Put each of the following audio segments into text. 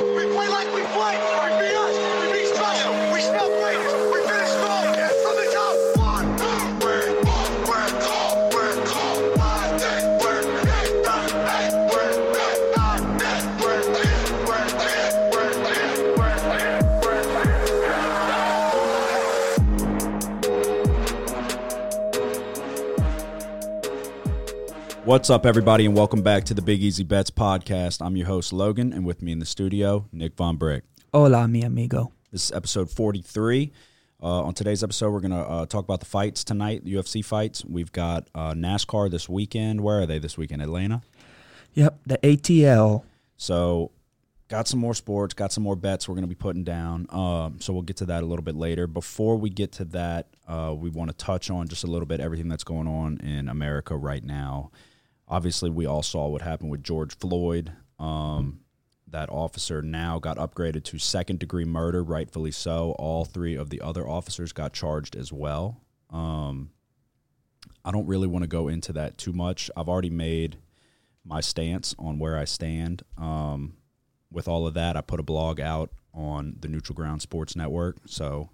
We play like we play. What's up, everybody, and welcome back to the Big Easy Bets podcast. I'm your host, Logan, and with me in the studio, Nick Von Brick. Hola, mi amigo. This is episode 43. Uh, on today's episode, we're going to uh, talk about the fights tonight, the UFC fights. We've got uh, NASCAR this weekend. Where are they this weekend? Atlanta. Yep, the ATL. So, got some more sports, got some more bets we're going to be putting down. Um, so, we'll get to that a little bit later. Before we get to that, uh, we want to touch on just a little bit everything that's going on in America right now. Obviously, we all saw what happened with George Floyd. Um, that officer now got upgraded to second degree murder, rightfully so. All three of the other officers got charged as well. Um, I don't really want to go into that too much. I've already made my stance on where I stand. Um, with all of that, I put a blog out on the Neutral Ground Sports Network. So,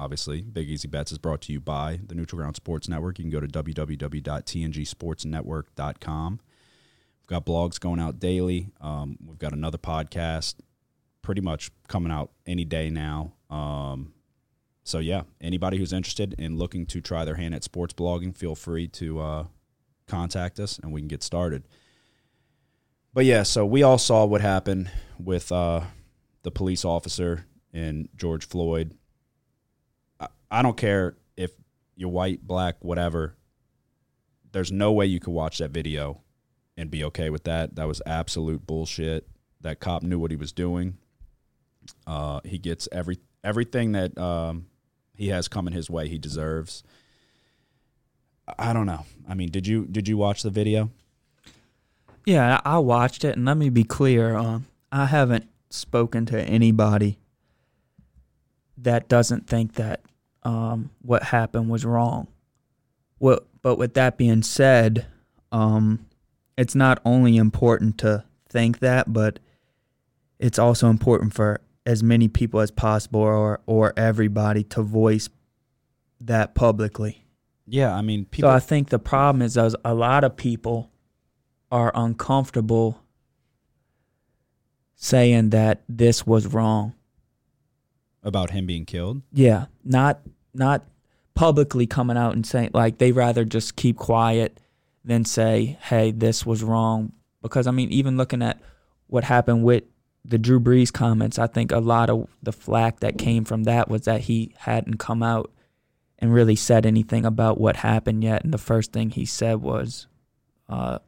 obviously, Big Easy Bets is brought to you by the Neutral Ground Sports Network. You can go to www.tngsportsnetwork.com. We've got blogs going out daily. Um, we've got another podcast pretty much coming out any day now. Um, so, yeah, anybody who's interested in looking to try their hand at sports blogging, feel free to uh, contact us and we can get started. But yeah, so we all saw what happened with uh, the police officer and George Floyd. I, don't care if you're white, black, whatever. There's no way you could watch that video and be okay with that. That was absolute bullshit. That cop knew what he was doing. Uh, he gets every everything that um, he has coming his way. He deserves. I don't know. I mean, did you did you watch the video? Yeah, I watched it, and let me be clear. Um, I haven't spoken to anybody that doesn't think that um, what happened was wrong. What, but with that being said, um, it's not only important to think that, but it's also important for as many people as possible, or or everybody, to voice that publicly. Yeah, I mean, people. So I think the problem is a lot of people are uncomfortable saying that this was wrong. About him being killed. Yeah, not not publicly coming out and saying like they rather just keep quiet than say, "Hey, this was wrong." Because I mean, even looking at what happened with the Drew Brees comments, I think a lot of the flack that came from that was that he hadn't come out and really said anything about what happened yet, and the first thing he said was uh,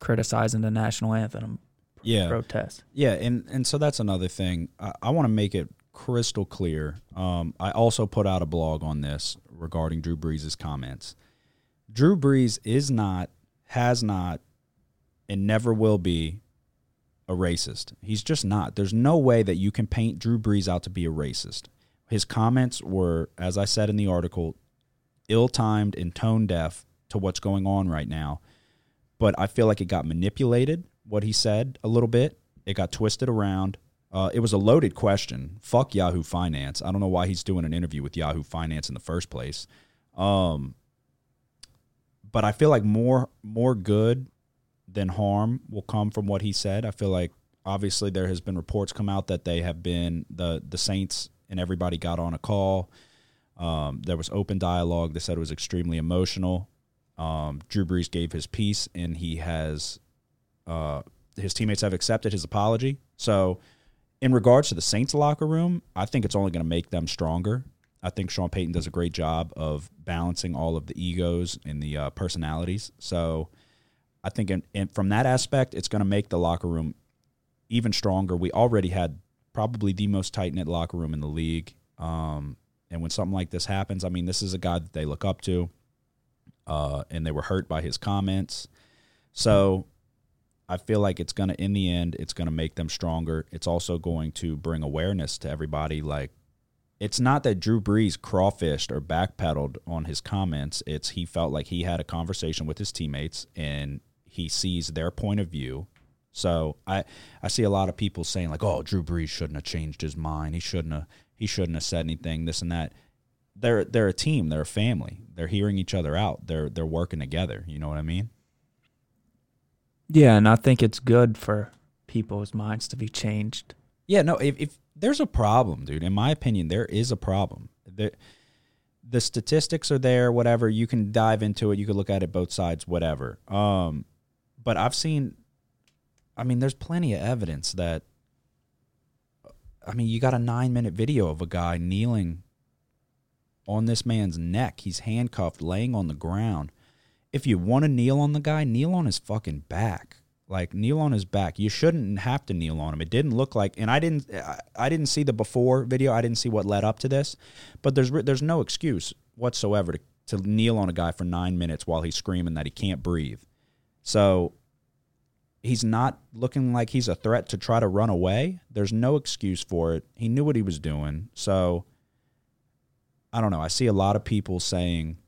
criticizing the national anthem Yeah, protest. yeah, and and so that's another thing. I, I want to make it crystal clear. Um, I also put out a blog on this regarding Drew Brees' comments. Drew Brees is not, has not, and never will be a racist. He's just not. There's no way that you can paint Drew Brees out to be a racist. His comments were, as I said in the article, ill timed and tone deaf to what's going on right now. But I feel like it got manipulated, what he said, a little bit. It got twisted around. Uh, it was a loaded question. Fuck Yahoo Finance. I don't know why he's doing an interview with Yahoo Finance in the first place. Um, but I feel like more more good than harm will come from what he said. I feel like obviously there has been reports come out that they have been the the Saints and everybody got on a call. Um, there was open dialogue. They said it was extremely emotional. Um, Drew Brees gave his piece, and he has uh, his teammates have accepted his apology. So, in regards to the Saints locker room, I think it's only going to make them stronger. I think Sean Payton does a great job of balancing all of the egos and the uh, personalities. So, I think in, in, from that aspect, it's going to make the locker room even stronger. We already had probably the most tight knit locker room in the league. Um, and when something like this happens, I mean, this is a guy that they look up to, uh, and they were hurt by his comments. So I feel like it's going to, in the end, it's going to make them stronger. It's also going to bring awareness to everybody. Like, it's not that Drew Brees crawfished or backpedaled on his comments. It's he felt like he had a conversation with his teammates and he sees their point of view. So I I see a lot of people saying like, "Oh, Drew Brees shouldn't have changed his mind. He shouldn't have he shouldn't have said anything. This and that." They're they're a team. They're a family. They're hearing each other out. They're they're working together. You know what I mean? Yeah, and I think it's good for people's minds to be changed. Yeah. No. If if there's a problem, dude, in my opinion, there is a problem. The the statistics are there. Whatever you can dive into it. You can look at it both sides. Whatever. Um, but I've seen I mean, there's plenty of evidence that. I mean, you got a nine minute video of a guy kneeling on this man's neck. He's handcuffed, laying on the ground. If you want to kneel on the guy, kneel on his fucking back. Like kneel on his back. You shouldn't have to kneel on him. It didn't look like, and I didn't, I, didn't see the before video. I didn't see what led up to this, but there's there's no excuse whatsoever to to kneel on a guy for nine minutes while he's screaming that he can't breathe. So he's not looking like he's a threat to try to run away. There's no excuse for it. He knew what he was doing. So I don't know. I see a lot of people saying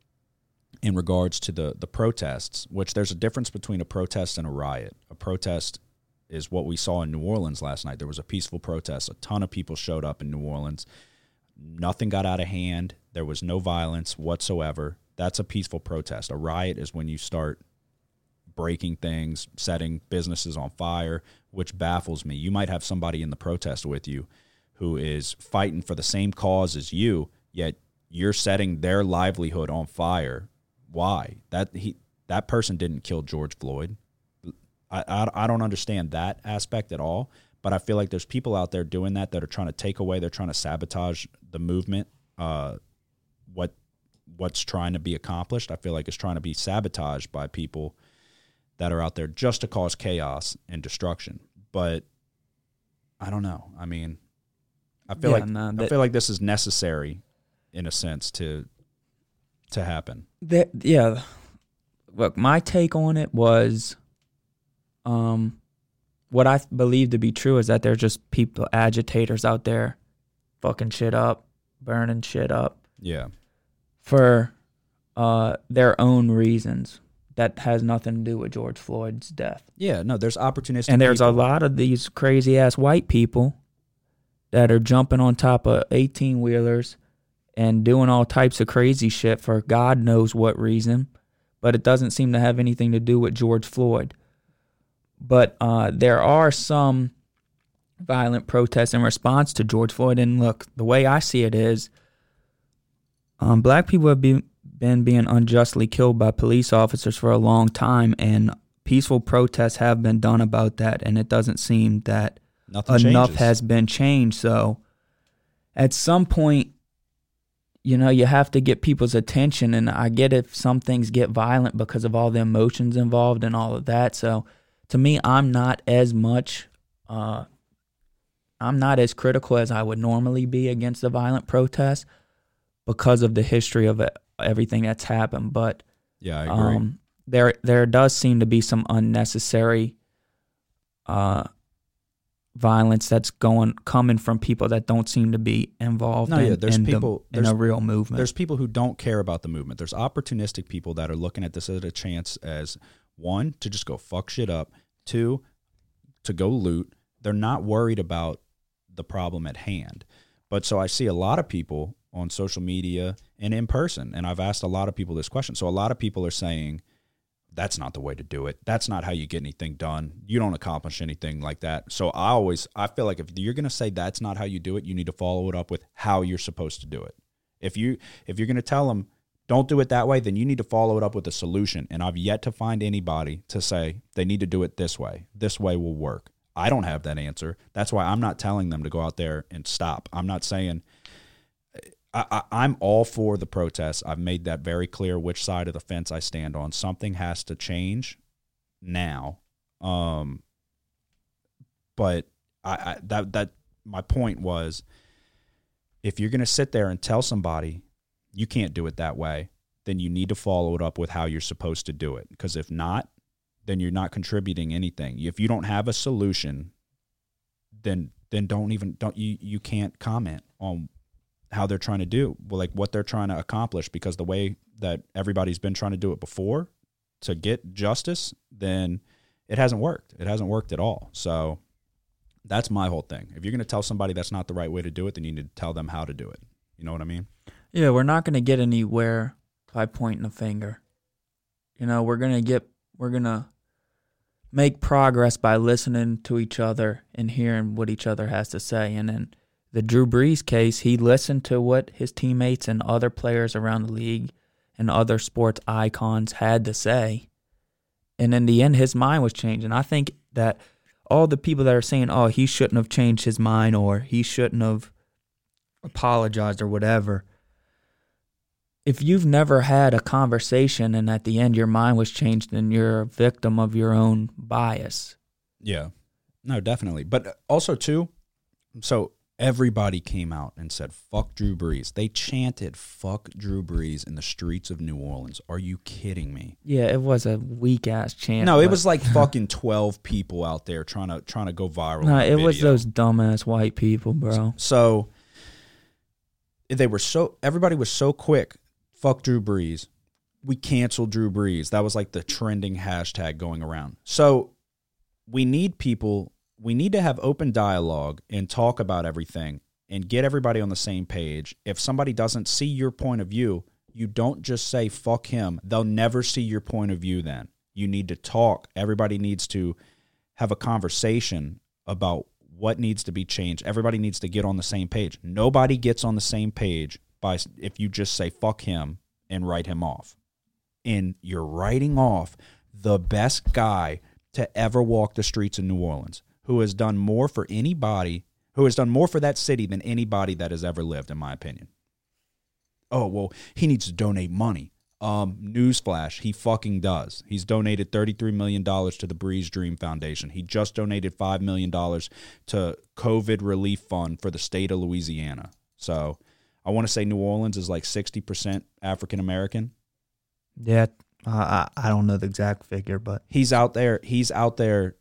in regards to the the protests, which there's a difference between a protest and a riot. A protest is what we saw in New Orleans last night. There was a peaceful protest. A ton of people showed up in New Orleans. Nothing got out of hand. There was no violence whatsoever. That's a peaceful protest. A riot is when you start breaking things, setting businesses on fire, which baffles me. You might have somebody in the protest with you who is fighting for the same cause as you, yet you're setting their livelihood on fire. Why? That he that person didn't kill George Floyd. I, I, I don't understand that aspect at all. But I feel like there's people out there doing that that are trying to take away. They're trying to sabotage the movement. Uh, what what's trying to be accomplished, I feel like it's trying to be sabotaged by people that are out there just to cause chaos and destruction. But I don't know. I mean, I feel Yeah, like no, I feel like this is necessary in a sense to to happen. That yeah. Look, my take on it was um what I believe to be true is that there's just people agitators out there fucking shit up, burning shit up Yeah. for uh their own reasons that has nothing to do with George Floyd's death. Yeah, no, there's opportunistic And there's a lot of these crazy ass white people that are jumping on top of 18 wheelers and doing all types of crazy shit for God knows what reason, but it doesn't seem to have anything to do with George Floyd. But uh, there are some violent protests in response to George Floyd. And look, the way I see it is um, black people have been, been being unjustly killed by police officers for a long time, and peaceful protests have been done about that, and it doesn't seem that Nothing enough changes. has been changed. So at some point, you know, you have to get people's attention. And I get if some things get violent because of all the emotions involved and all of that. So to me, I'm not as much, uh, I'm not as critical as I would normally be against the violent protests because of the history of everything that's happened. But Yeah, I agree. um, there there does seem to be some unnecessary uh, violence that's going coming from people that don't seem to be involved No, in, yeah, there's in, the- people- in there's- a real movement. There's people who don't care about the movement. There's opportunistic people that are looking at this as a chance as one to just go fuck shit up, two to go loot. They're not worried about the problem at hand. But so I see a lot of people on social media and in person, and I've asked a lot of people this question. So a lot of people are saying that's not the way to do it. That's not how you get anything done. You don't accomplish anything like that. So I always I feel like if you're going to say that's not how you do it, you need to follow it up with how you're supposed to do it. If you if you're going to tell them don't do it that way, then you need to follow it up with a solution. And I've yet to find anybody to say they need to do it this way. This way will work. I don't have that answer. That's why I'm not telling them to go out there and stop. I'm not saying I, I'm all for the protests. I've made that very clear which side of the fence I stand on. Something has to change now. Um, but I, I that that my point was, if you're going to sit there and tell somebody you can't do it that way, then you need to follow it up with how you're supposed to do it. Because if not, then you're not contributing anything. If you don't have a solution, then then don't even don't you you can't comment on how they're trying to do like what they're trying to accomplish because the way that everybody's been trying to do it before to get justice then it hasn't worked. It hasn't worked at all. So that's my whole thing. If you're going to tell somebody that's not the right way to do it, then you need to tell them how to do it. You know what I mean? Yeah, we're not going to get anywhere by pointing a finger. You know, we're going to get, we're going to make progress by listening to each other and hearing what each other has to say. And in the Drew Brees case, he listened to what his teammates and other players around the league and other sports icons had to say. And in the end, his mind was changed. And I think that all the people that are saying, oh, he shouldn't have changed his mind or he shouldn't have apologized or whatever. If you've never had a conversation and at the end your mind was changed, then you're a victim of your own bias. Yeah. No, definitely. But also too, so everybody came out and said fuck Drew Brees. They chanted fuck Drew Brees in the streets of New Orleans. Are you kidding me? Yeah, it was a weak ass chant. No, it but- was like fucking 12 people out there trying to trying to go viral. no, on it was those dumbass white people, bro. So they were so everybody was so quick. Fuck Drew Brees. We canceled Drew Brees. That was like the trending hashtag going around. So we need people. We need to have open dialogue and talk about everything and get everybody on the same page. If somebody doesn't see your point of view, you don't just say fuck him. They'll never see your point of view. Then you need to talk. Everybody needs to have a conversation about what needs to be changed. Everybody needs to get on the same page. Nobody gets on the same page by if you just say fuck him and write him off. And you're writing off the best guy to ever walk the streets of New Orleans, who has done more for anybody, who has done more for that city than anybody that has ever lived, in my opinion. Oh, well, he needs to donate money. Um, newsflash, he fucking does. He's donated $33 million to the Brees Dream Foundation. He just donated $5 million to COVID relief fund for the state of Louisiana. So I want to say New Orleans is like 60% African American. Yeah, I, I I don't know the exact figure, but He's out there, he's out there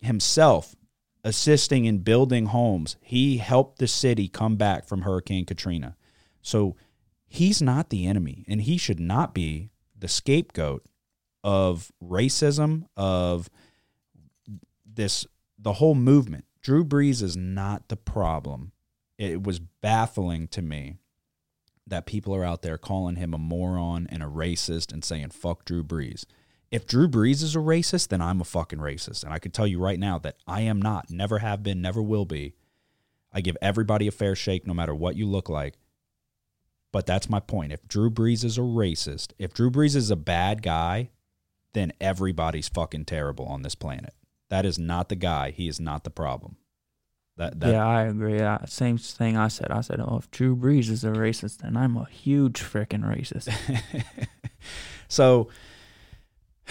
himself assisting in building homes. He helped the city come back from Hurricane Katrina. So he's not the enemy and he should not be the scapegoat of racism of this the whole movement. Drew Brees is not the problem. It was baffling to me that people are out there calling him a moron and a racist and saying fuck Drew Brees. If Drew Brees is a racist, then I'm a fucking racist. And I can tell you right now that I am not, never have been, never will be. I give everybody a fair shake no matter what you look like. But that's my point. If Drew Brees is a racist, if Drew Brees is a bad guy, then everybody's fucking terrible on this planet. That is not the guy. He is not the problem. That, that yeah, I agree. I, same thing I said. I said, oh, if Drew Brees is a racist, then I'm a huge freaking racist. so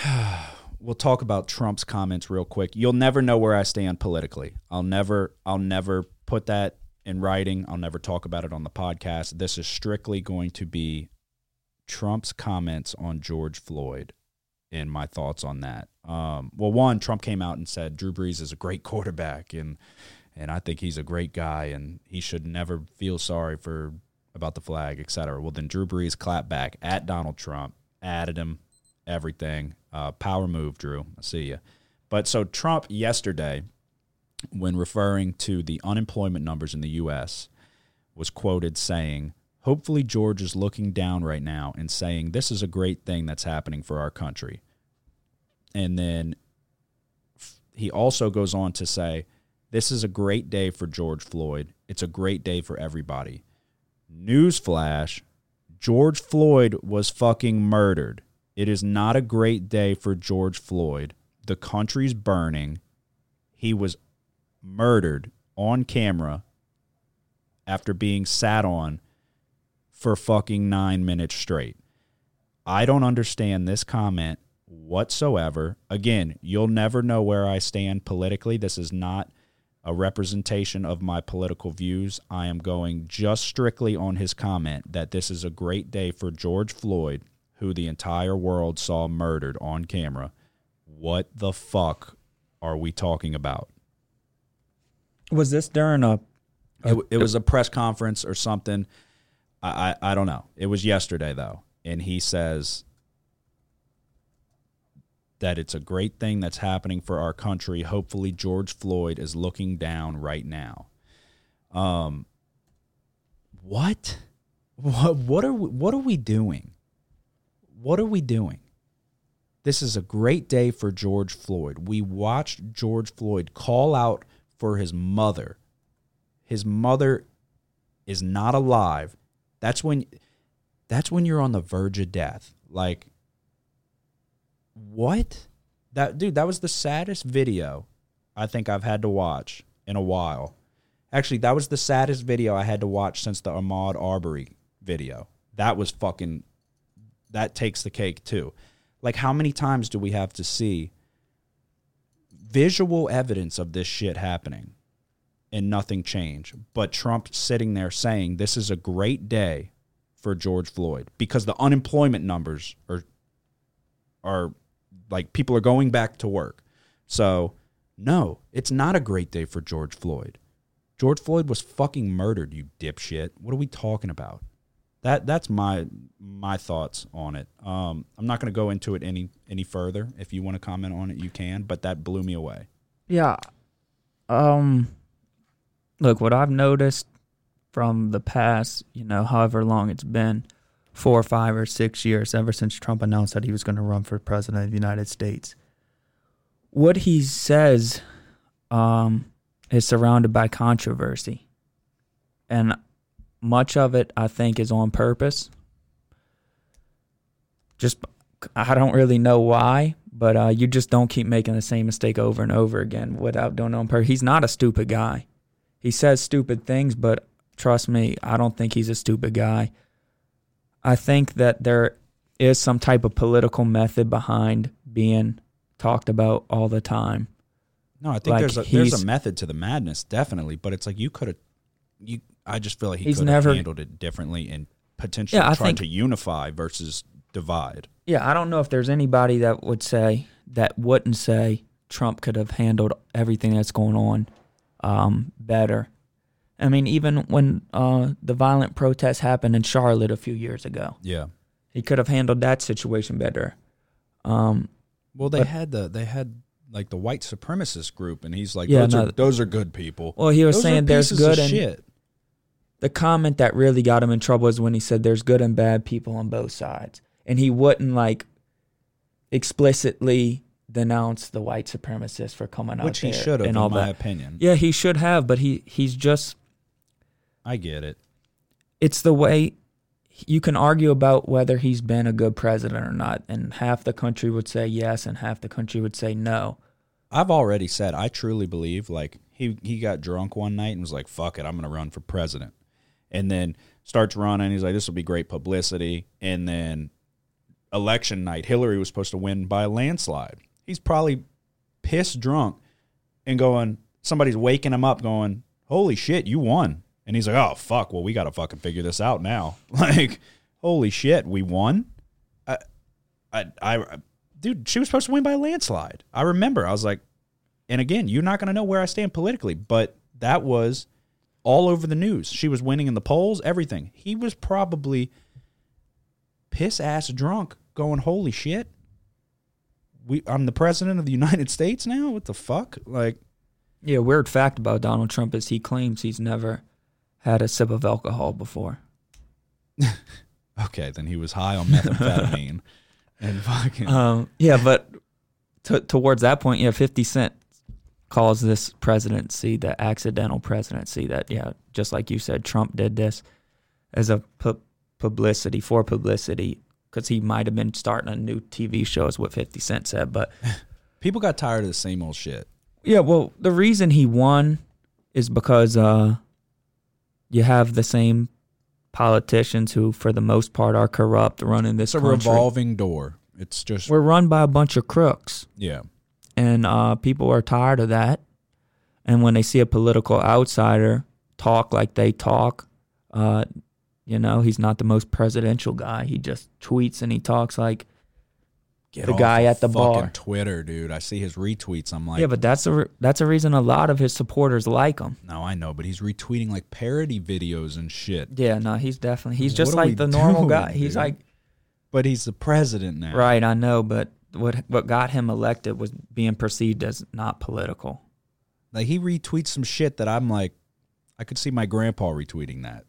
we'll talk about Trump's comments real quick. You'll never know where I stand politically. I'll never I'll never put that in writing. I'll never talk about it on the podcast. This is strictly going to be Trump's comments on George Floyd and my thoughts on that. Um, well, one, Trump came out and said Drew Brees is a great quarterback and and I think he's a great guy and he should never feel sorry for about the flag, et cetera. Well, then Drew Brees clapped back at Donald Trump, added him, everything. Uh, power move, Drew. I see you. But so Trump yesterday, when referring to the unemployment numbers in the U.S., was quoted saying, Hopefully, George is looking down right now and saying, This is a great thing that's happening for our country. And then he also goes on to say, This is a great day for George Floyd. It's a great day for everybody. Newsflash George Floyd was fucking murdered. It is not a great day for George Floyd. The country's burning. He was murdered on camera after being sat on for fucking nine minutes straight. I don't understand this comment whatsoever. Again, you'll never know where I stand politically. This is not a representation of my political views. I am going just strictly on his comment that this is a great day for George Floyd, who the entire world saw murdered on camera. What the fuck are we talking about? Was this during a? It, it was a press conference or something. I, I I don't know. It was yesterday though, and he says that it's a great thing that's happening for our country. Hopefully, George Floyd is looking down right now. Um, what? What? What are we, what are we doing? What are we doing? This is a great day for George Floyd. We watched George Floyd call out for his mother. His mother is not alive. That's when that's when you're on the verge of death. Like what? That dude, that was the saddest video I think I've had to watch in a while. Actually, that was the saddest video I had to watch since the Ahmaud Arbery video. That was fucking that takes the cake too. Like how many times do we have to see visual evidence of this shit happening and nothing change? But Trump sitting there saying this is a great day for George Floyd because the unemployment numbers are are like people are going back to work. So, no, it's not a great day for George Floyd. George Floyd was fucking murdered, you dipshit. What are we talking about? That that's my my thoughts on it. Um, I'm not going to go into it any any further. If you want to comment on it, you can. But that blew me away. Yeah. Um look, what I've noticed from the past, you know, however long it's been, four or five or six years, ever since Trump announced that he was going to run for president of the United States, what he says um, is surrounded by controversy. And much of it, I think, is on purpose. Just, I don't really know why, but uh, you just don't keep making the same mistake over and over again without doing it on purpose. He's not a stupid guy. He says stupid things, but trust me, I don't think he's a stupid guy. I think that there is some type of political method behind being talked about all the time. No, I think Like, there's a there's a method to the madness, definitely. But it's like you could have, you. I just feel like he He's could have never- handled it differently and potentially Yeah, tried think- to unify versus divide. Yeah, I don't know if there's anybody that would say that wouldn't say Trump could have handled everything that's going on um, better. I mean, even when uh, the violent protests happened in Charlotte a few years ago, Yeah. he could have handled that situation better. Um, Well, they But- had the they had like the white supremacist group, and he's like, Yeah, those, no. are, those are good people. well, he was Those saying there's good and shit. The comment that really got him in trouble is when he said there's good and bad people on both sides, and he wouldn't like explicitly denounce the white supremacists for coming out which he should have, in all my that. opinion. Yeah, he should have, but he he's just I get it. it's the way you can argue about whether he's been a good president or not, and half the country would say yes, and half the country would say no. I've already said I truly believe like he he got drunk one night and was like, "Fuck it, I'm gonna run for president," and then starts running. He's like, "This will be great publicity," and then election night, Hillary was supposed to win by a landslide. He's probably pissed drunk and going. Somebody's waking him up, going, "Holy shit, you won!" And he's like, "Oh fuck, well we got to fucking figure this out now." Like, holy shit, we won. I, I, I, dude, she was supposed to win by a landslide. I remember. I was like, and again, you're not going to know where I stand politically, but that was all over the news. She was winning in the polls, everything. He was probably piss ass drunk, going, "Holy shit, we I'm the president of the United States now. What the fuck?" Like, Yeah, weird fact about Donald Trump is he claims he's never had a sip of alcohol before. okay, then he was high on methamphetamine and fucking. Um, yeah, but t- towards that point, yeah, Fifty Cent calls this presidency the accidental presidency. That yeah, just like you said, Trump did this as a pu- publicity for publicity because he might have been starting a new TV show, is what Fifty Cent said. But People got tired of the same old shit. yeah, well, the reason he won is because uh, you have the same politicians who, for the most part, are corrupt running this It's a country. revolving door. It's just We're run by a bunch of crooks. yeah. And uh, people are tired of that. And when they see a political outsider talk like they talk, uh, you know, he's not the most presidential guy. He just tweets and he talks like, Get The guy at the fucking bar. Twitter, dude. I see his retweets. I'm like, yeah, but that's a re- that's a reason a lot of his supporters like him. no, I know, but he's retweeting like parody videos and shit. Yeah, no, he's definitely he's just like the normal doing, guy. He's dude? like, But he's the president now. right, I know, but what what got him elected was being perceived as not political. Like he retweets some shit that I'm like, I could see my grandpa retweeting that.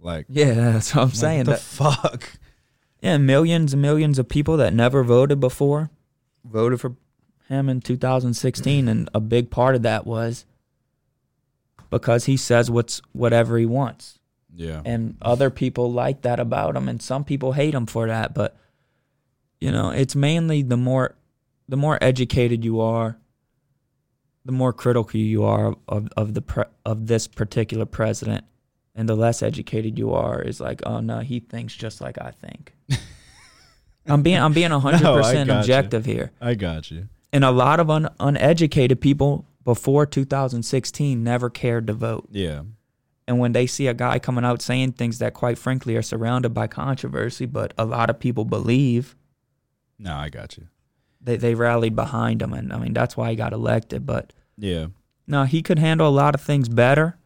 Like, Yeah, that's what I'm like, saying. the That, fuck? yeah, millions and millions of people that never voted before voted for him in 2016, and a big part of that was because he says what's whatever he wants. Yeah. and other people like that about him and some people hate him for that but you know it's mainly the more the more educated you are the more critical you are of, of the pre- of this particular president and the less educated you are is like oh no he thinks just like i think i'm being i'm being 100% No, gotcha. objective here I got you. and a lot of un, uneducated people before 2016 never cared to vote Yeah. and when they see a guy coming out saying things that, quite frankly, are surrounded by controversy, but a lot of people believe, No, I got you. they, they rallied behind him. And I mean, that's why he got elected. But Yeah. no, he could handle a lot of things better.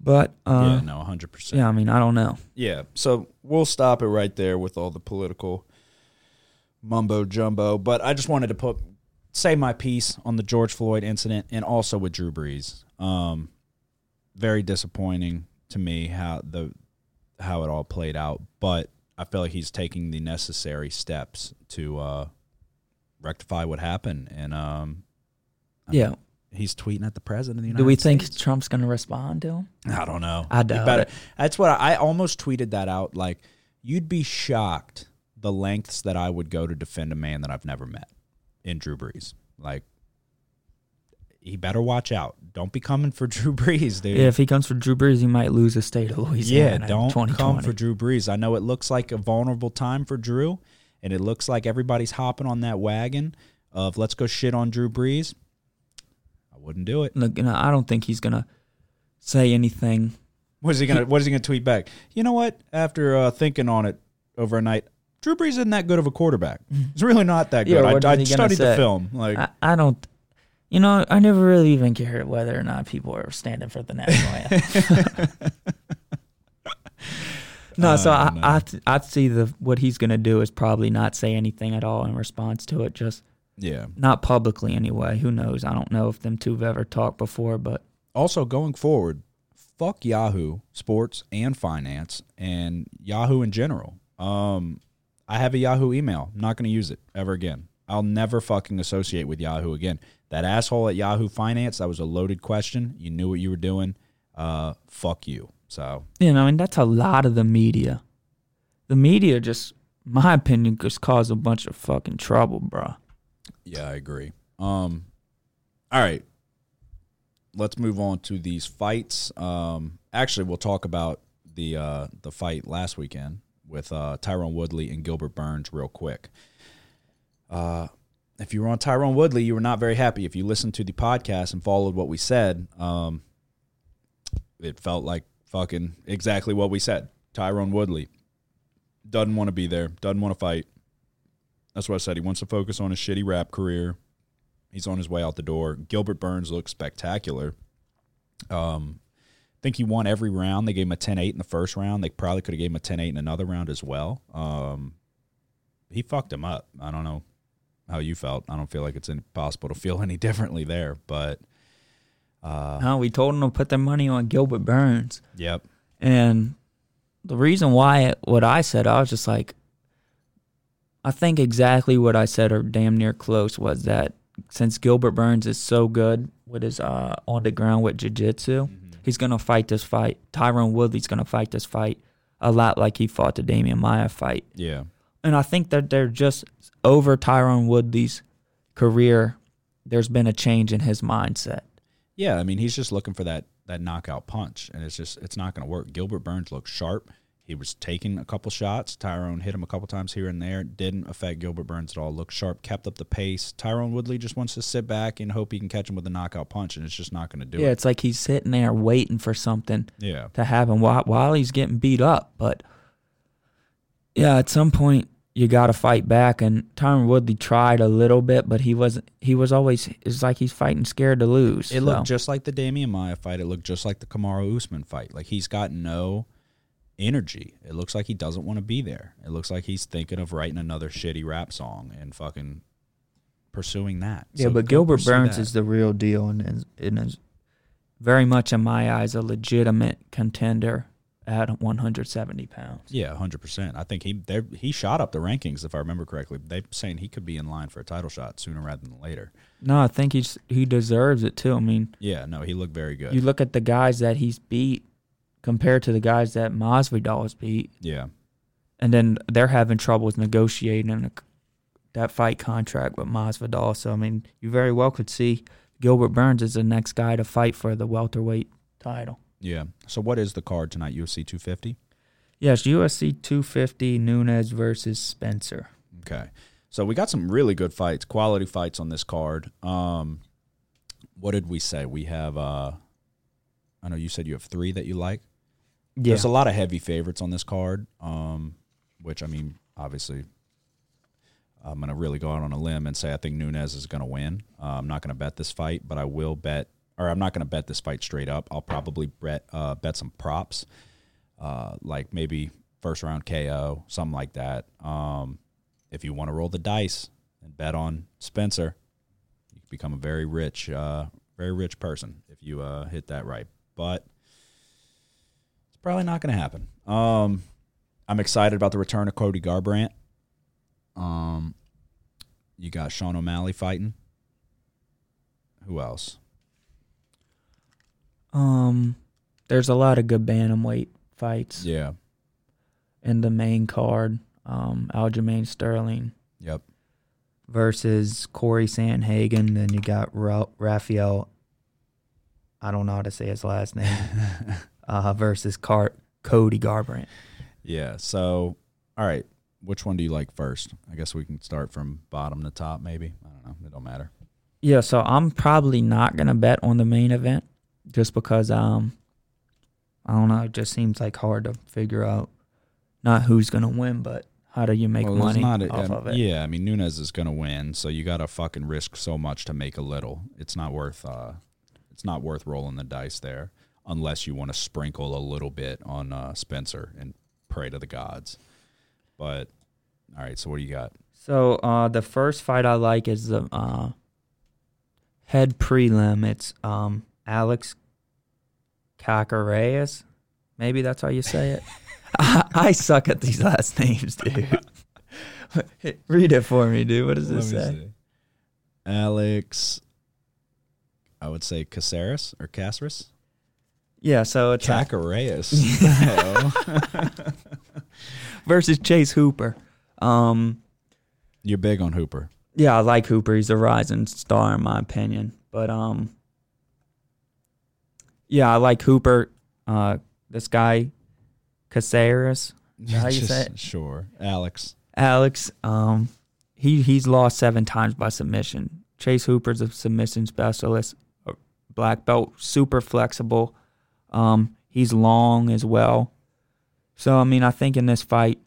But, uh, yeah, no, 100%. yeah, I mean, I don't know. Yeah. So we'll stop it right there with all the political mumbo jumbo. But I just wanted to put say my piece on the George Floyd incident and also with Drew Brees. Um, very disappointing to me how the how it all played out, but I feel like he's taking the necessary steps to uh, rectify what happened, and um, Yeah. he's tweeting at the president of the United Do we think Trump's going to respond to him? I don't know. I doubt better- it. That's what I, I almost tweeted that out. Like, you'd be shocked the lengths that I would go to defend a man that I've never met in Drew Brees. Like, he better watch out. Don't be coming for Drew Brees, dude. Yeah, if he comes for Drew Brees, he might lose the state of Louisiana. in don't come for Drew Brees. I know it looks like a vulnerable time for Drew, and it looks like everybody's hopping on that wagon of let's go shit on Drew Brees. I wouldn't do it. Look, you know, I don't think he's going to say anything. What is he gonna What is he gonna tweet back? You know what? After uh, thinking on it overnight, Drew Brees isn't that good of a quarterback. He's really not that good. what I, I studied the film. Like, I, I don't. You know, I never really even cared whether or not people are standing for the national anthem. no, so Oh, I, no. I, th- I see the what he's gonna do is probably not say anything at all in response to it. Just yeah. not publicly anyway. Who knows? I don't know if them two have ever talked before, but Also, going forward, fuck Yahoo Sports and Finance and Yahoo in general. Um, I have a Yahoo email. I'm not going to use it ever again. I'll never fucking associate with Yahoo again. That asshole at Yahoo Finance, that was a loaded question. You knew what you were doing. Uh, fuck you. So, you know, and that's a lot of the media. The media just, my opinion, just caused a bunch of fucking trouble, bro. Yeah, I agree. Um, all right, let's move on to these fights. Um, actually, we'll talk about the uh, the fight last weekend with uh, Tyron Woodley and Gilbert Burns real quick. Uh, if you were on Tyron Woodley, you were not very happy. If you listened to the podcast and followed what we said, um, it felt like fucking exactly what we said. Tyron Woodley doesn't want to be there, doesn't want to fight. That's what I said. He wants to focus on his shitty rap career. He's on his way out the door. Gilbert Burns looks spectacular. Um, I think he won every round. They gave him a 10-8 in the first round. They probably could have gave him a 10-8 in another round as well. Um, he fucked him up. I don't know how you felt. I don't feel like it's impossible to feel any differently there, but uh, No, we told them to put their money on Gilbert Burns. yep. And the reason why what I said, I was just like, I think exactly what I said or damn near close was that since Gilbert Burns is so good with his uh, on the ground with jiu-jitsu, he's going to fight this fight. Tyron Woodley's going to fight this fight a lot like he fought the Demian Maia fight. Yeah. And I think that they're just over Tyron Woodley's career. There's been a change in his mindset. Yeah, I mean he's just looking for that that knockout punch, and it's just it's not going to work. Gilbert Burns looks sharp. He was taking a couple shots. Tyron hit him a couple times here and there. Didn't affect Gilbert Burns at all. Looked sharp, kept up the pace. Tyron Woodley just wants to sit back and hope he can catch him with a knockout punch, and it's just not going to do Yeah, it. it's like he's sitting there waiting for something Yeah, to happen while, while he's getting beat up. But yeah, at some point you got to fight back. And Tyron Woodley tried a little bit, but he wasn't. He was always. It's like he's fighting scared to lose. it so. looked just like the Demian Maia fight. It looked just like the Kamaru Usman fight. Like he's got no energy. It looks like he doesn't want to be there. It looks like he's thinking of writing another shitty rap song and fucking pursuing that. Yeah, So but Gilbert Burns that. is the real deal and is, and is very much in my eyes a legitimate contender at 170 pounds. Yeah, hundred percent. I think he he shot up the rankings if I remember correctly. They saying he could be in line for a title shot sooner rather than later. No, I think he's he deserves it too. I mean, Yeah, no, he looked very good. you look at the guys that he's beat compared to the guys that Masvidal's beat, yeah, and then they're having trouble with negotiating a, that fight contract with Masvidal. So I mean, you very well could see Gilbert Burns is the next guy to fight for the welterweight title. Yeah. So what is the card tonight? UFC two fifty. Yes, UFC 250 Nunes versus Spencer. Okay. So we got some really good fights, quality fights on this card. Um, what did we say? We have. uh I know you said you have three that you like. Yeah, There's a lot of heavy favorites on this card, um, which I mean, obviously, I'm going to really go out on a limb and say I think Nunes is going to win. Uh, I'm not going to bet this fight, but I will bet, or I'm not going to bet this fight straight up. I'll probably bet uh, bet some props, uh, like maybe first round KO, something like that. Um, if you want to roll the dice and bet on Spencer, you become a very rich, uh, very rich person if you uh, hit that right. But it's probably not going to happen. Um, I'm excited about the return of Cody Garbrandt. Um, you got Sean O'Malley fighting. Who else? Um, there's a lot of good bantamweight fights Yeah. in the main card. Um, Aljamain Sterling Yep. versus Cory Sandhagen. Then you got Ra- Raphael. I don't know how to say his last name. uh, versus Car- Cody Garbrandt. Yeah. So, all right. Which one do you like first? I guess we can start from bottom to top, maybe. I don't know. It don't matter. Yeah, so I'm probably not gonna bet on the main event just because um I don't know, it just seems like hard to figure out not who's gonna win, but how do you make Well, money a- off um, of it? Yeah, I mean Nunes is going to win, so you got to fucking risk so much to make a little. It's not worth. uh It's not worth rolling the dice there, unless you want to sprinkle a little bit on uh Spencer and pray to the gods. But all right, so what do you got? So uh the first fight I like is the uh head prelim. It's um Alex Cacareas. Maybe that's how you say it. I, I suck at these last names, dude. Read it for me, dude. What does Let this say? see. Alex, I would say Caceres or Caceres. Yeah, so it's Cacareas. versus Chase Hooper. Um, You're big on Hooper. yeah, I like Hooper. He's a rising star in my opinion. But um, yeah, I like Hooper. Uh, this guy, Caceres, how you say it? Sure, Alex. Alex. Um, he he's lost seven times by submission. Chase Hooper's a submission specialist, black belt, super flexible. Um, he's long as well. So I mean, I think in this fight,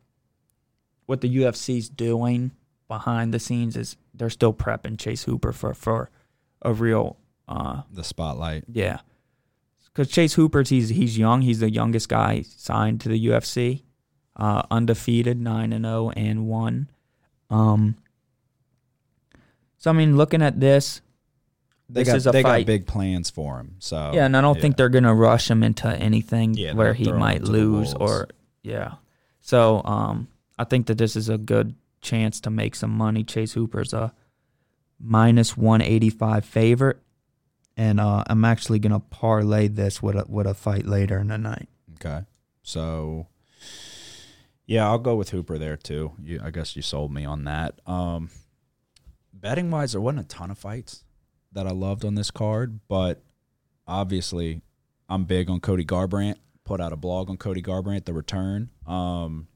what the UFC's doing behind the scenes is they're still prepping Chase Hooper for for a real uh The spotlight. yeah. Because Chase Hooper's he's he's young. He's the youngest guy signed to the UFC, uh, undefeated, nine and zero and one. Um. So I mean, looking at this, They This got they fight. got big plans for him. So yeah, and I don't think they're gonna rush him into anything Yeah, where he might lose or yeah. So um, I think that this is a good chance to make some money. Chase Hooper's a minus one eighty five favorite, and uh, I'm actually gonna parlay this with a with a fight later in the night. Okay. So yeah, I'll go with Hooper there too. You, I guess you sold me on that. Um, betting wise, there wasn't a ton of fights that I loved on this card, but obviously, I'm big on Cody Garbrandt. Put out a blog on Cody Garbrandt, the return. Um,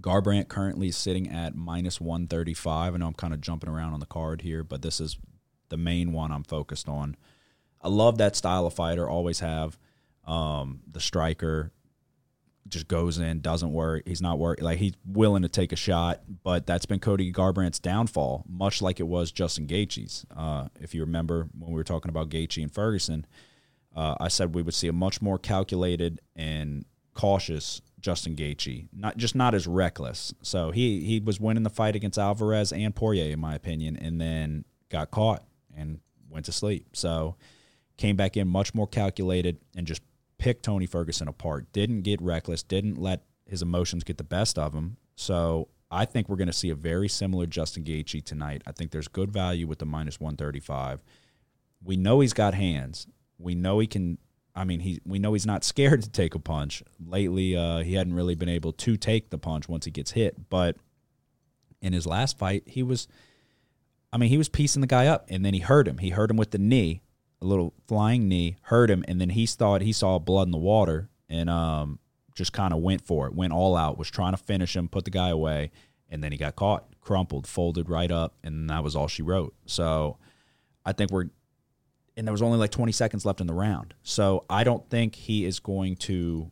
Garbrandt currently is sitting at minus 135. I know I'm kind of jumping around on the card here, but this is the main one I'm focused on. I love that style of fighter, always have. Um, the striker just goes in, doesn't worry. He's not worried. Like he's willing to take a shot, but that's been Cody Garbrandt's downfall, much like it was Justin Gaethje's. Uh, if you remember when we were talking about Gaethje and Ferguson, uh, I said we would see a much more calculated and cautious Justin Gaethje, not just not as reckless. So he he was winning the fight against Alvarez and Poirier, in my opinion, and then got caught went to sleep. So came back in much more calculated and just picked Tony Ferguson apart. Didn't get reckless. Didn't let his emotions get the best of him. So I think we're going to see a very similar Justin Gaethje tonight. I think there's good value with the minus 135. We know he's got hands. We know he can. I mean, he. We know he's not scared to take a punch. Lately, uh, he hadn't really been able to take the punch once he gets hit. But in his last fight, he was. I mean, he was piecing the guy up, and then he hurt him. He hurt him with the knee, a little flying knee, hurt him, and then he thought he saw blood in the water, and um, just kind of went for it, went all out, was trying to finish him, put the guy away, and then he got caught, crumpled, folded right up, and that was all she wrote. So I think we're, and there was only like 20 seconds left in the round. So I don't think he is going to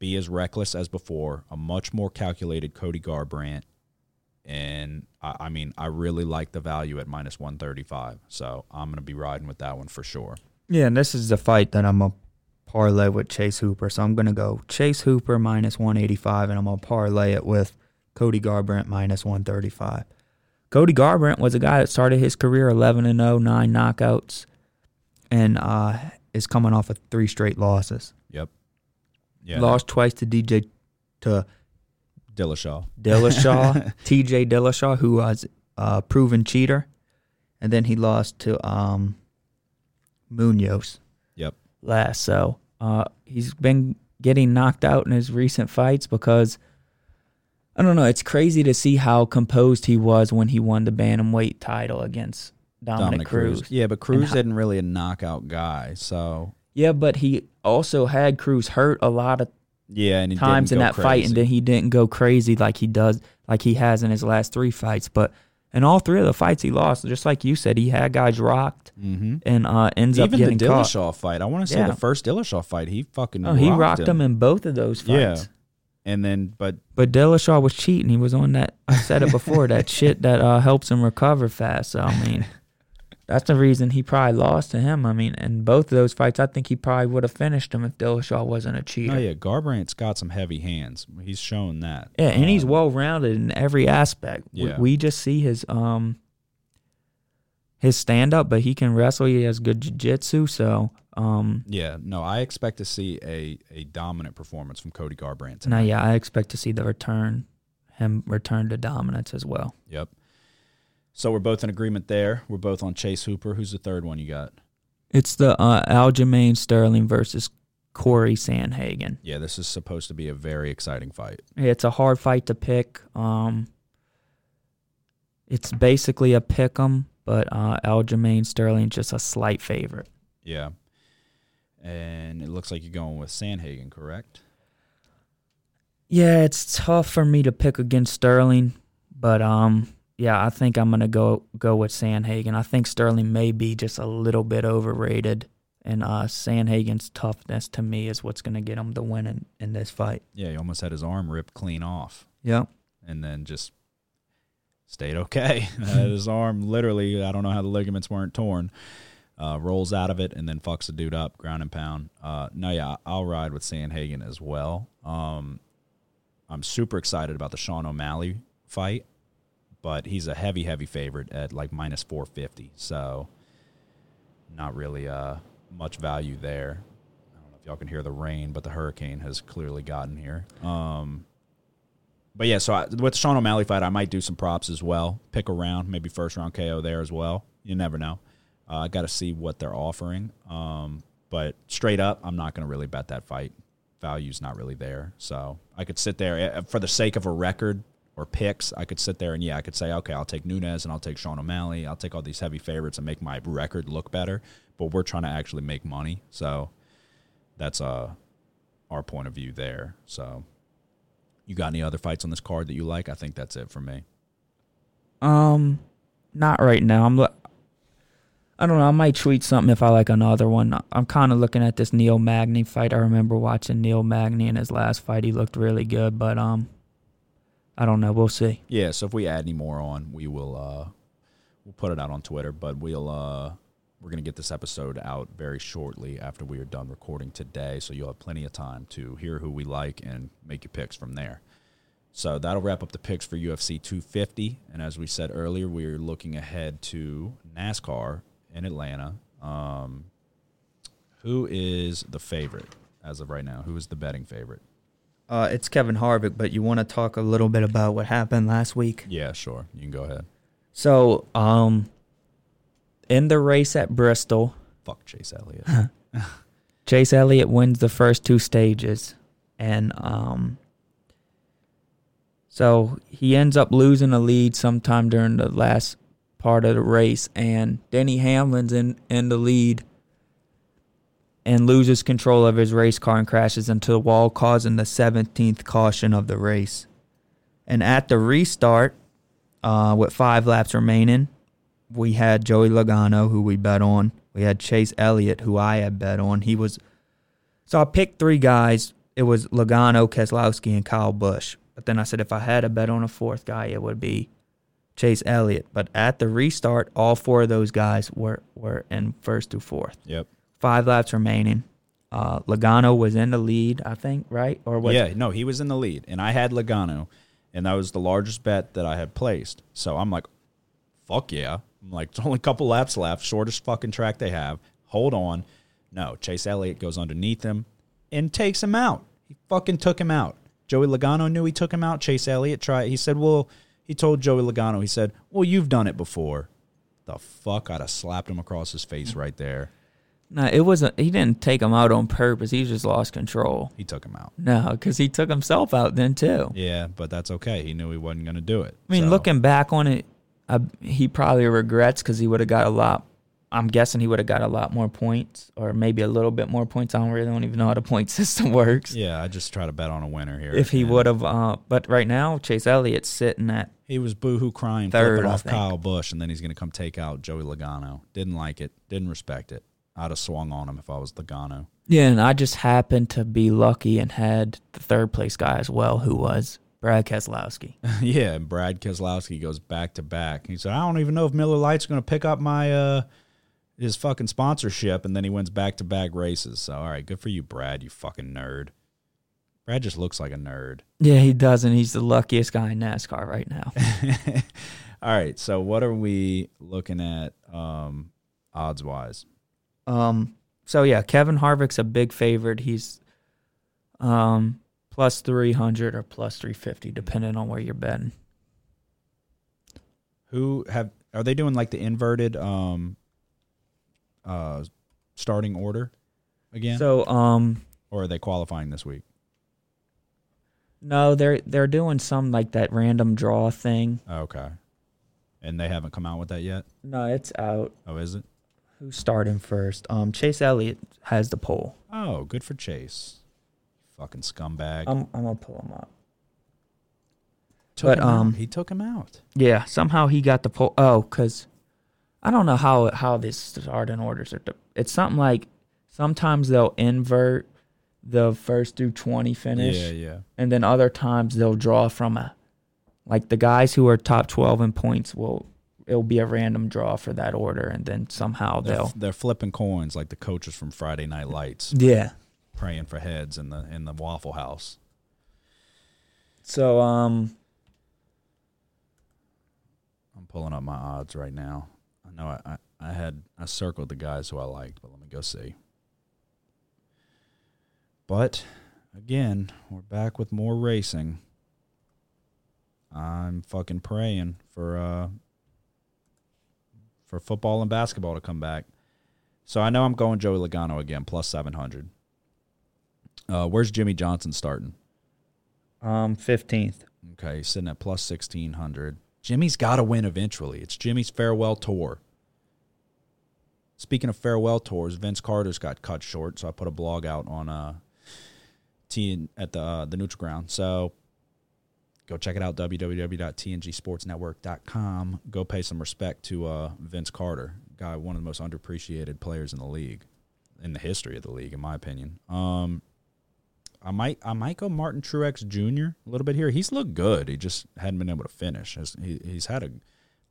be as reckless as before, a much more calculated Cody Garbrandt. And I, I mean, I really like the value at minus 135. So I'm going to be riding with that one for sure. Yeah, and this is the fight that I'm a parlay with Chase Hooper. So I'm gonna go Chase Hooper minus 185, and I'm gonna parlay it with Cody Garbrandt minus 135. Cody Garbrandt was a guy that started his career 11 and 0, nine knockouts, and uh, is coming off of three straight losses. Yep. Yeah. Lost twice to DJ to Dillashaw. Dillashaw, TJ Dillashaw, who was a proven cheater, and then he lost to um, Munhoz Yep. last. So uh, he's been getting knocked out in his recent fights because I don't know. It's crazy to see how composed he was when he won the bantamweight title against Dominick, Cruz. Yeah, but Cruz how- isn't really a knockout guy. So Yeah, but he also had Cruz hurt a lot of yeah, and times in that go fight, and then he didn't go crazy like he does, like he has in his last three fights. But in all three of the fights he lost, just like you said, he had guys rocked Mhm. and uh, ends up even getting the caught. Dillashaw fight. I want to say Yeah. the first Dillashaw fight, he fucking Oh, he rocked, rocked him. him in both of those fights. Yeah. And then, but But Dillashaw was cheating. He was on that. I said it before. that shit that uh, helps him recover fast. So I mean, that's the reason he probably lost to him. I mean, in both of those fights, I think he probably would have finished him if Dillashaw wasn't a cheater. oh yeah, Garbrandt's got some heavy hands. He's shown that. Yeah, and he's Um, well rounded in every aspect. We- Yeah. We, just see his um his stand up, but he can wrestle. He has good jiu jitsu. So um Yeah, no, I expect to see a a dominant performance from Cody Garbrandt. now yeah, I expect to see the return him return to dominance as well. Yep. So we're both in agreement there. We're both on Chase Hooper. Who's the third one you got? It's the uh, Aljamain Sterling versus Cory Sandhagen. Yeah, this is supposed to be a very exciting fight. It's a hard fight to pick. Um, it's basically a pick 'em, but uh, Aljamain Sterling's just a slight favorite. Yeah. And it looks like you're going with Sandhagen, correct? Yeah, it's tough for me to pick against Sterling, but um, yeah, I think I'm gonna go go with Sandhagen. I think Sterling may be just a little bit overrated, and uh, Sandhagen's toughness to me is what's gonna get him the win in, in this fight. Yeah, he almost had his arm ripped clean off Yeah. and then just stayed okay. His arm literally, I don't know how the ligaments weren't torn. Uh, rolls out of it and then fucks the dude up, ground and pound. Uh, no, yeah, I'll ride with Sandhagen as well. Um, I'm super excited about the Sean O'Malley fight, but he's a heavy, heavy favorite at like minus 450. So, not really uh, much value there. I don't know if y'all can hear the rain, but the hurricane has clearly gotten here. Um, but yeah, so I, with the Sean O'Malley fight, I might do some props as well. Pick a round, maybe first round KO there as well. You never know. Uh, I got to see what they're offering. Um, but straight up, I'm not going to really bet that fight. Value's not really there. So I could sit there eh, for the sake of a record or picks. I could sit there and yeah, I could say, okay, I'll take Nunes and I'll take Sean O'Malley. I'll take all these heavy favorites and make my record look better. But we're trying to actually make money. So that's uh, our point of view there. So you got any other fights on this card that you like? I think that's it for me. Um, not right now. I'm. I don't know. I might tweet something if I like another one. I'm kind of looking at this Neil Magny fight. I remember watching Neil Magny in his last fight. He looked really good, but um, I don't know. We'll see. Yeah, so if we add any more on, we will uh we'll put it out on Twitter, but we'll uh we're to get this episode out very shortly after we are done recording today. So you'll have plenty of time to hear who we like and make your picks from there. So that'll wrap up the picks for UFC 250. And as we said earlier, we're looking ahead to NASCAR in Atlanta. Um, who is the favorite as of right now? Who is the betting favorite? Uh, it's Kevin Harvick, but you want to talk a little bit about what happened last week? Yeah, sure. You can go ahead. So, um, in the race at Bristol, Fuck Chase Elliott. Chase Elliott wins the first two stages, and um, so he ends up losing a lead sometime during the last part of the race, and Denny Hamlin's in in the lead and loses control of his race car and crashes into the wall, causing the 17th caution of the race. And at the restart, uh, with five laps remaining, we had Joey Logano, who we bet on. We had Chase Elliott, who I had bet on. He was so I picked three guys. It was Logano, Keselowski, and Kyle Busch. But then I said if I had a bet on a fourth guy, it would be Chase Elliott. But at the restart, all four of those guys were were in first to fourth. yep. Five laps remaining. Uh, Logano was in the lead, I think, right? Or was yeah, no, he was in the lead, and I had Logano, and that was the largest bet that I had placed. So I'm like, fuck yeah. I'm like, it's only a couple laps left, shortest fucking track they have. Hold on. No, Chase Elliott goes underneath him and takes him out. He fucking took him out. Joey Logano knew he took him out. Chase Elliott tried. He said, well, he told Joey Logano, he said, well, you've done it before. The fuck? I'd have slapped him across his face right there. No, it wasn't. He didn't take him out on purpose. He just lost control. He took him out. No, because he took himself out then too. Yeah, but that's okay. He knew he wasn't going to do it. I mean, So- looking back on it, I, he probably regrets because he would have got a lot. I'm guessing he would have got a lot more points, or maybe a little bit more points. I don't really don't even know how the point system works. Yeah, I just try to bet on a winner here. If he would have, uh, but right now Chase Elliott's sitting at he was boohoo crying, Third, flipping off. Kyle Busch, and then he's going to come take out Joey Logano. Didn't like it. Didn't respect it. I'd have swung on him if I was Logano. yeah, and I just happened to be lucky and had the third place guy as well, who was Brad Keselowski. yeah, and Brad Keselowski goes back to back. He said, "I don't even know if Miller Lite's going to pick up my uh his fucking sponsorship," and then he wins back to back races. So, all right, good for you, Brad. You fucking nerd. Brad just looks like a nerd. yeah, he doesn't. He's the luckiest guy in NASCAR right now. all right, so what are we looking at um odds wise? Um. So yeah, Kevin Harvick's a big favorite. He's um plus three hundred or plus three fifty, depending on where you're betting. Who have are they doing like the inverted um uh starting order again? So um or are they qualifying this week? no, they're they're doing some like that random draw thing. Okay. And they haven't come out with that yet? No, it's out. Oh, is it? Who's starting first? Um, Chase Elliott has the pole. Oh, good for Chase. Fucking scumbag. I'm I'm gonna pull him up. Took but, him out. um, he took him out. Yeah, somehow he got the pole. Oh, cause I don't know how how this starting orders are. It's something like sometimes they'll invert the first through twenty finish. Yeah, yeah. and then other times they'll draw from a like the guys who are top 12 in points will it'll be a random draw for that order and then somehow They're, they'll they're flipping coins like the coaches from Friday Night Lights, yeah praying for heads in the in the Waffle House. so um I'm pulling up my odds right now. I know I, I, I had I circled the guys who I liked, but let me go see. But again, we're back with more racing. I'm fucking praying for uh for football and basketball to come back. So I know I'm going Joey Logano again, plus seven hundred. Uh, where's Jimmie Johnson starting? um 15th Okay, sitting at plus sixteen hundred. Jimmie's got to win eventually. It's Jimmie's farewell tour. Speaking of farewell tours, Vince Carter's got cut short, so I put a blog out on uh T at the uh, the neutral ground. So go check it out www.tngsportsnetwork.com. Go pay some respect to uh, Vince Carter, guy one of the most underappreciated players in the league, in the history of the league, in my opinion. Um, I might I might go Martin Truex Jr. a little bit here. He's looked good. He just hadn't been able to finish. He's- He, he's had a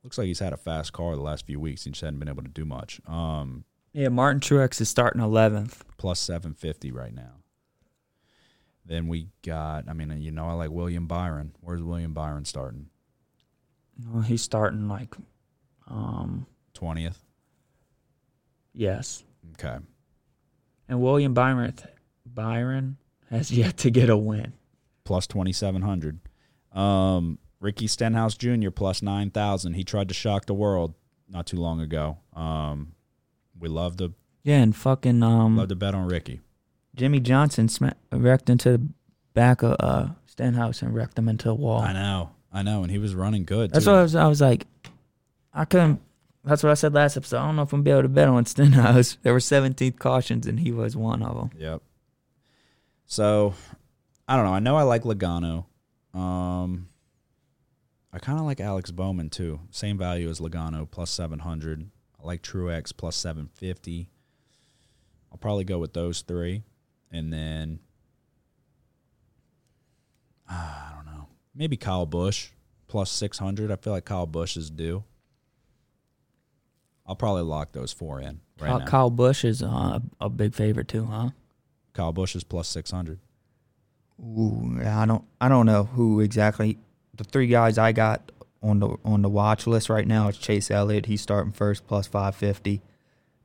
looks like he's had a fast car the last few weeks. He just hadn't been able to do much. Um, Yeah, Martin Truex is starting 11th. plus 750 right now. Then we got, I mean, you know, I like William Byron. Where's William Byron starting? Well, he's starting like, um, 20th? yes. Okay. And William Byron, Byron has yet to get a win. Plus 2,700. Um, Ricky Stenhouse Jr. plus 9,000. He tried to shock the world not too long ago. Um, we love to, Yeah, and fucking um, love to bet on Ricky. Jimmie Johnson sma- wrecked into the back of uh, Stenhouse and wrecked him into a wall. I know. I know. And he was running good. That's too. what I was. I was like, I couldn't. That's what I said last episode. I don't know if I'm gonna be able to bet on Stenhouse. There were 17 cautions, and he was one of them. Yep. So, I don't know. I know I like Logano. Um, I kind of like Alex Bowman too. Same value as Logano, plus seven hundred. I like Truex plus seven fifty. I'll probably go with those three, and then ah, I don't know. Maybe Kyle Busch plus six hundred. I feel like Kyle Busch is due. I'll probably lock those four in right Kyle, now. Kyle Busch is uh, a big favorite too, huh? Kyle Busch is plus six hundred. Ooh, yeah, I don't. I don't know who exactly. The three guys I got on the on the watch list right now is Chase Elliott. He's starting first, plus 550.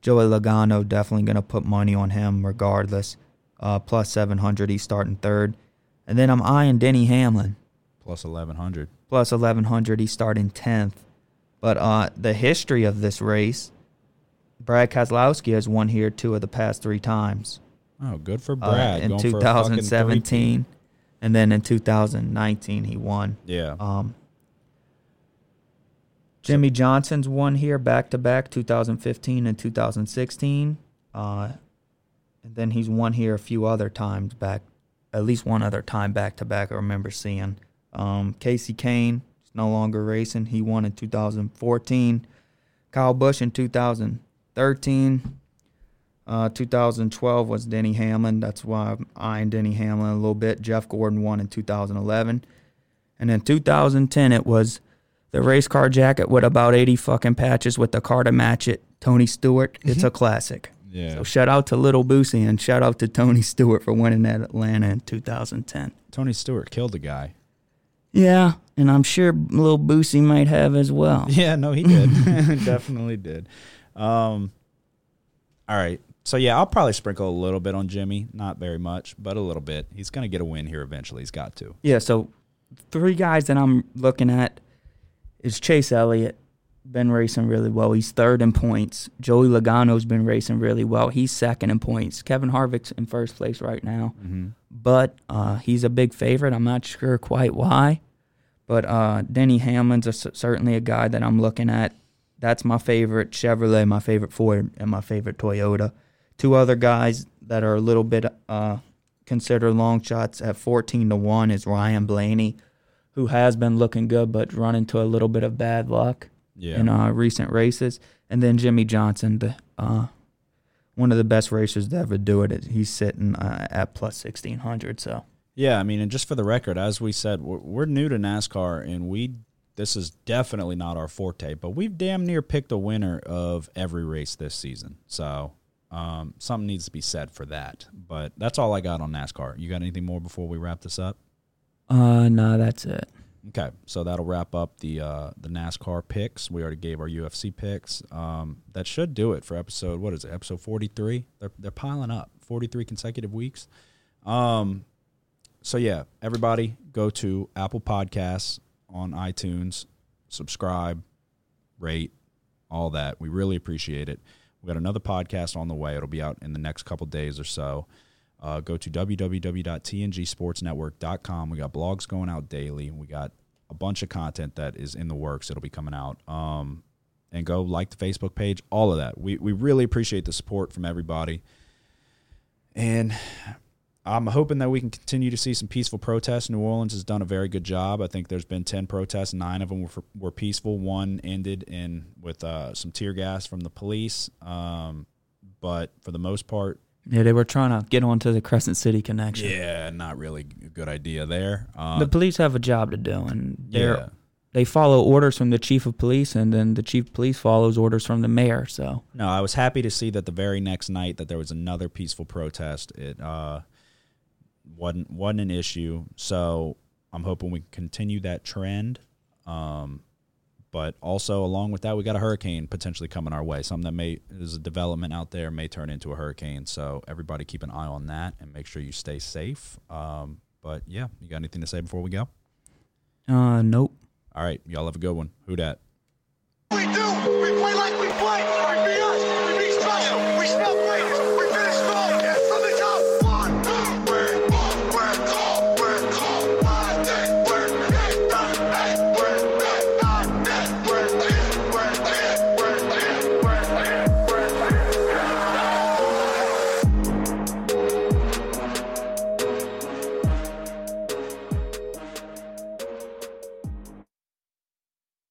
Joey Logano definitely gonna put money on him regardless. Uh, plus 700. He's starting third, and then I'm eyeing Denny Hamlin. plus 1100 plus 1100 he's starting 10th but uh the history of this race brad Keselowski has won here two of the past three times. Oh good for Uh, brad in a fucking 2017 and then in 2019 he won. Yeah. Um jimmie johnson's won here back to back 2015 and 2016 uh and then he's won here a few other times back at least one other time back to back i remember seeing um kasey kahne is no longer racing he won in 2014 kyle busch in 2013 uh, 2012 was Denny Hamlin. That's why I'm eyeing Denny Hamlin a little bit. Jeff Gordon won in 2011. And in 2010, it was the race car jacket with about 80 fucking patches with the car to match it. Tony Stewart. It's a classic. Yeah. So shout out to Little Boosie and shout out to Tony Stewart for winning that Atlanta in 2010. tony stewart killed a guy. Yeah, and I'm sure Little Boosie might have as well. yeah no he did. Definitely did. Um all right. So yeah i'll probably sprinkle a little bit on jimmie. Not very much but a little bit. He's gonna get a win here eventually. He's got to. Yeah, so three guys that I'm looking at is Chase Elliott, been racing really well. He's third in points. Joey Logano's been racing really well. He's second in points. Kevin Harvick's in first place right now, mm-hmm. but uh, he's a big favorite. I'm not sure quite why, but uh, Denny Hamlin's a, certainly a guy that I'm looking at. That's my favorite Chevrolet, my favorite Ford, and my favorite Toyota. Two other guys that are a little bit uh, considered long shots at 14 to 1 is Ryan Blaney, who has been looking good but run into a little bit of bad luck yeah in uh, recent races. And then Jimmie Johnson, the, uh, one of the best racers to ever do it. He's sitting uh, at plus 1600. So Yeah, I mean, and just for the record, as we said, we're, we're new to NASCAR, and we this is definitely not our forte, but we've damn near picked a winner of every race this season. So um, something needs to be said for that. But that's all I got on NASCAR. You got anything more before we wrap this up? uh, no, that's it. Okay, so that'll wrap up the uh, the NASCAR picks. We already gave our UFC picks. Um, that should do it for episode. What is it? Episode forty three. They're they're piling up. Forty three consecutive weeks. Um, so yeah, everybody go to Apple Podcasts on iTunes, subscribe, rate, all that. We really appreciate it. We got another podcast on the way. It'll be out in the next couple days or so. Uh, go to www.tngsportsnetwork.com. We got blogs going out daily. We got a bunch of content that is in the works. It'll be coming out. Um, and go like the Facebook page, all of that. We, we really appreciate the support from everybody. And I'm hoping that we can continue to see some peaceful protests. New Orleans has done a very good job. I think there's been 10 protests, nine of them were, were peaceful. One ended in with uh, some tear gas from the police. Um, but for the most part, Yeah, they were trying to get onto the Crescent City connection. yeah, not really a good idea there. Uh, The police have a job to do, and they're yeah, they follow orders from the chief of police, and then the chief of police follows orders from the mayor. So No, I was happy to see that the very next night that there was another peaceful protest. It uh, wasn't wasn't an issue. So I'm hoping we can continue that trend. Um, but also along with that, we got a hurricane potentially coming our way. Something that may is a development out there may turn into a hurricane. So everybody keep an eye on that and make sure you stay safe. Um, but yeah, you got anything to say before we go? uh, nope. All right, y'all have a good one. Who dat? We do. We